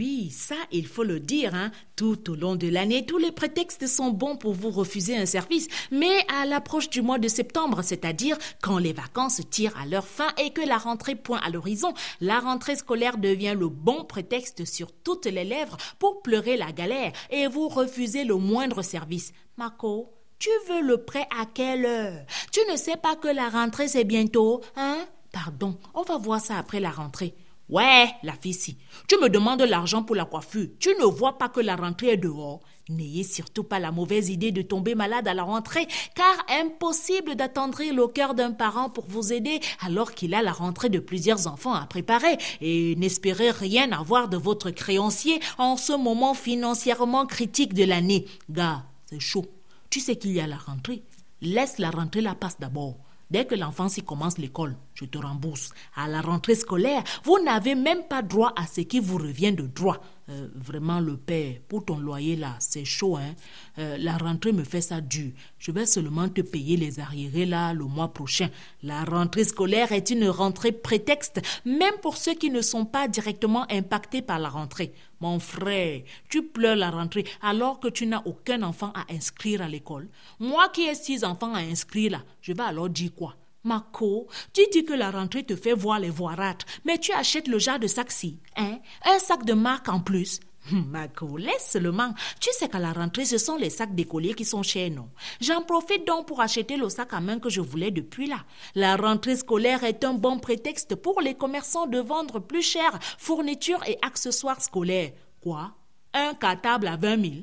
Oui, ça, il faut le dire. Hein. Tout au long de l'année, tous les prétextes sont bons pour vous refuser un service. Mais à l'approche du mois de septembre, c'est-à-dire quand les vacances tirent à leur fin et que la rentrée pointe à l'horizon, la rentrée scolaire devient le bon prétexte sur toutes les lèvres pour pleurer la galère et vous refuser le moindre service. Marco, tu veux le prêt à quelle heure? Tu ne sais pas que la rentrée c'est bientôt, hein? Pardon, on va voir ça après la rentrée. Ouais, la fille tu me demandes l'argent pour la coiffure. Tu ne vois pas que la rentrée est dehors. N'ayez surtout pas la mauvaise idée de tomber malade à la rentrée, car impossible d'attendrir le cœur d'un parent pour vous aider alors qu'il a la rentrée de plusieurs enfants à préparer et n'espérez rien avoir de votre créancier en ce moment financièrement critique de l'année. Gars, c'est chaud. Tu sais qu'il y a la rentrée. Laisse la rentrée la passe d'abord. Dès que l'enfant s'y commence l'école, je te rembourse. À la rentrée scolaire, vous n'avez même pas droit à ce qui vous revient de droit. Euh, vraiment, le père, pour ton loyer là, c'est chaud, hein. Euh, la rentrée me fait ça dur. Je vais seulement te payer les arriérés là le mois prochain. La rentrée scolaire est une rentrée prétexte, même pour ceux qui ne sont pas directement impactés par la rentrée. Mon frère, tu pleures la rentrée alors que tu n'as aucun enfant à inscrire à l'école. Moi qui ai six enfants à inscrire là, je vais alors dire quoi? Marco, tu dis que la rentrée te fait voir les voirâtres, mais tu achètes le genre de sac-ci, hein? Un sac de marque en plus. Hum, Marco, laisse seulement. Tu sais qu'à la rentrée, ce sont les sacs d'écoliers qui sont chers, non? J'en profite donc pour acheter le sac à main que je voulais depuis là. La rentrée scolaire est un bon prétexte pour les commerçants de vendre plus cher fournitures et accessoires scolaires. Quoi? Un cartable à 20 000?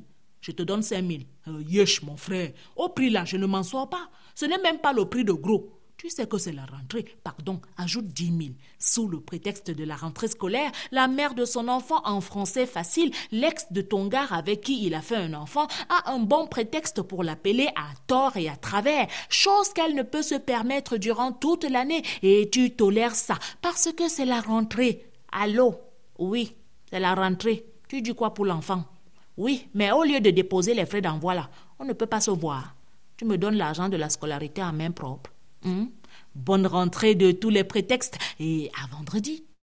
Je te donne 5 000. Euh, yesh, mon frère. Au prix là, je ne m'en sors pas. Ce n'est même pas le prix de gros. Tu sais que c'est la rentrée. Pardon, ajoute 10 000. Sous le prétexte de la rentrée scolaire, la mère de son enfant en français facile, l'ex de ton gars avec qui il a fait un enfant, a un bon prétexte pour l'appeler à tort et à travers, chose qu'elle ne peut se permettre durant toute l'année. Et tu tolères ça parce que c'est la rentrée. Allô? Oui, c'est la rentrée. Tu dis quoi pour l'enfant? Oui, mais au lieu de déposer les frais d'envoi là, on ne peut pas se voir. Tu me donnes l'argent de la scolarité en main propre. Hmm? Bonne rentrée de tous les prétextes et à vendredi.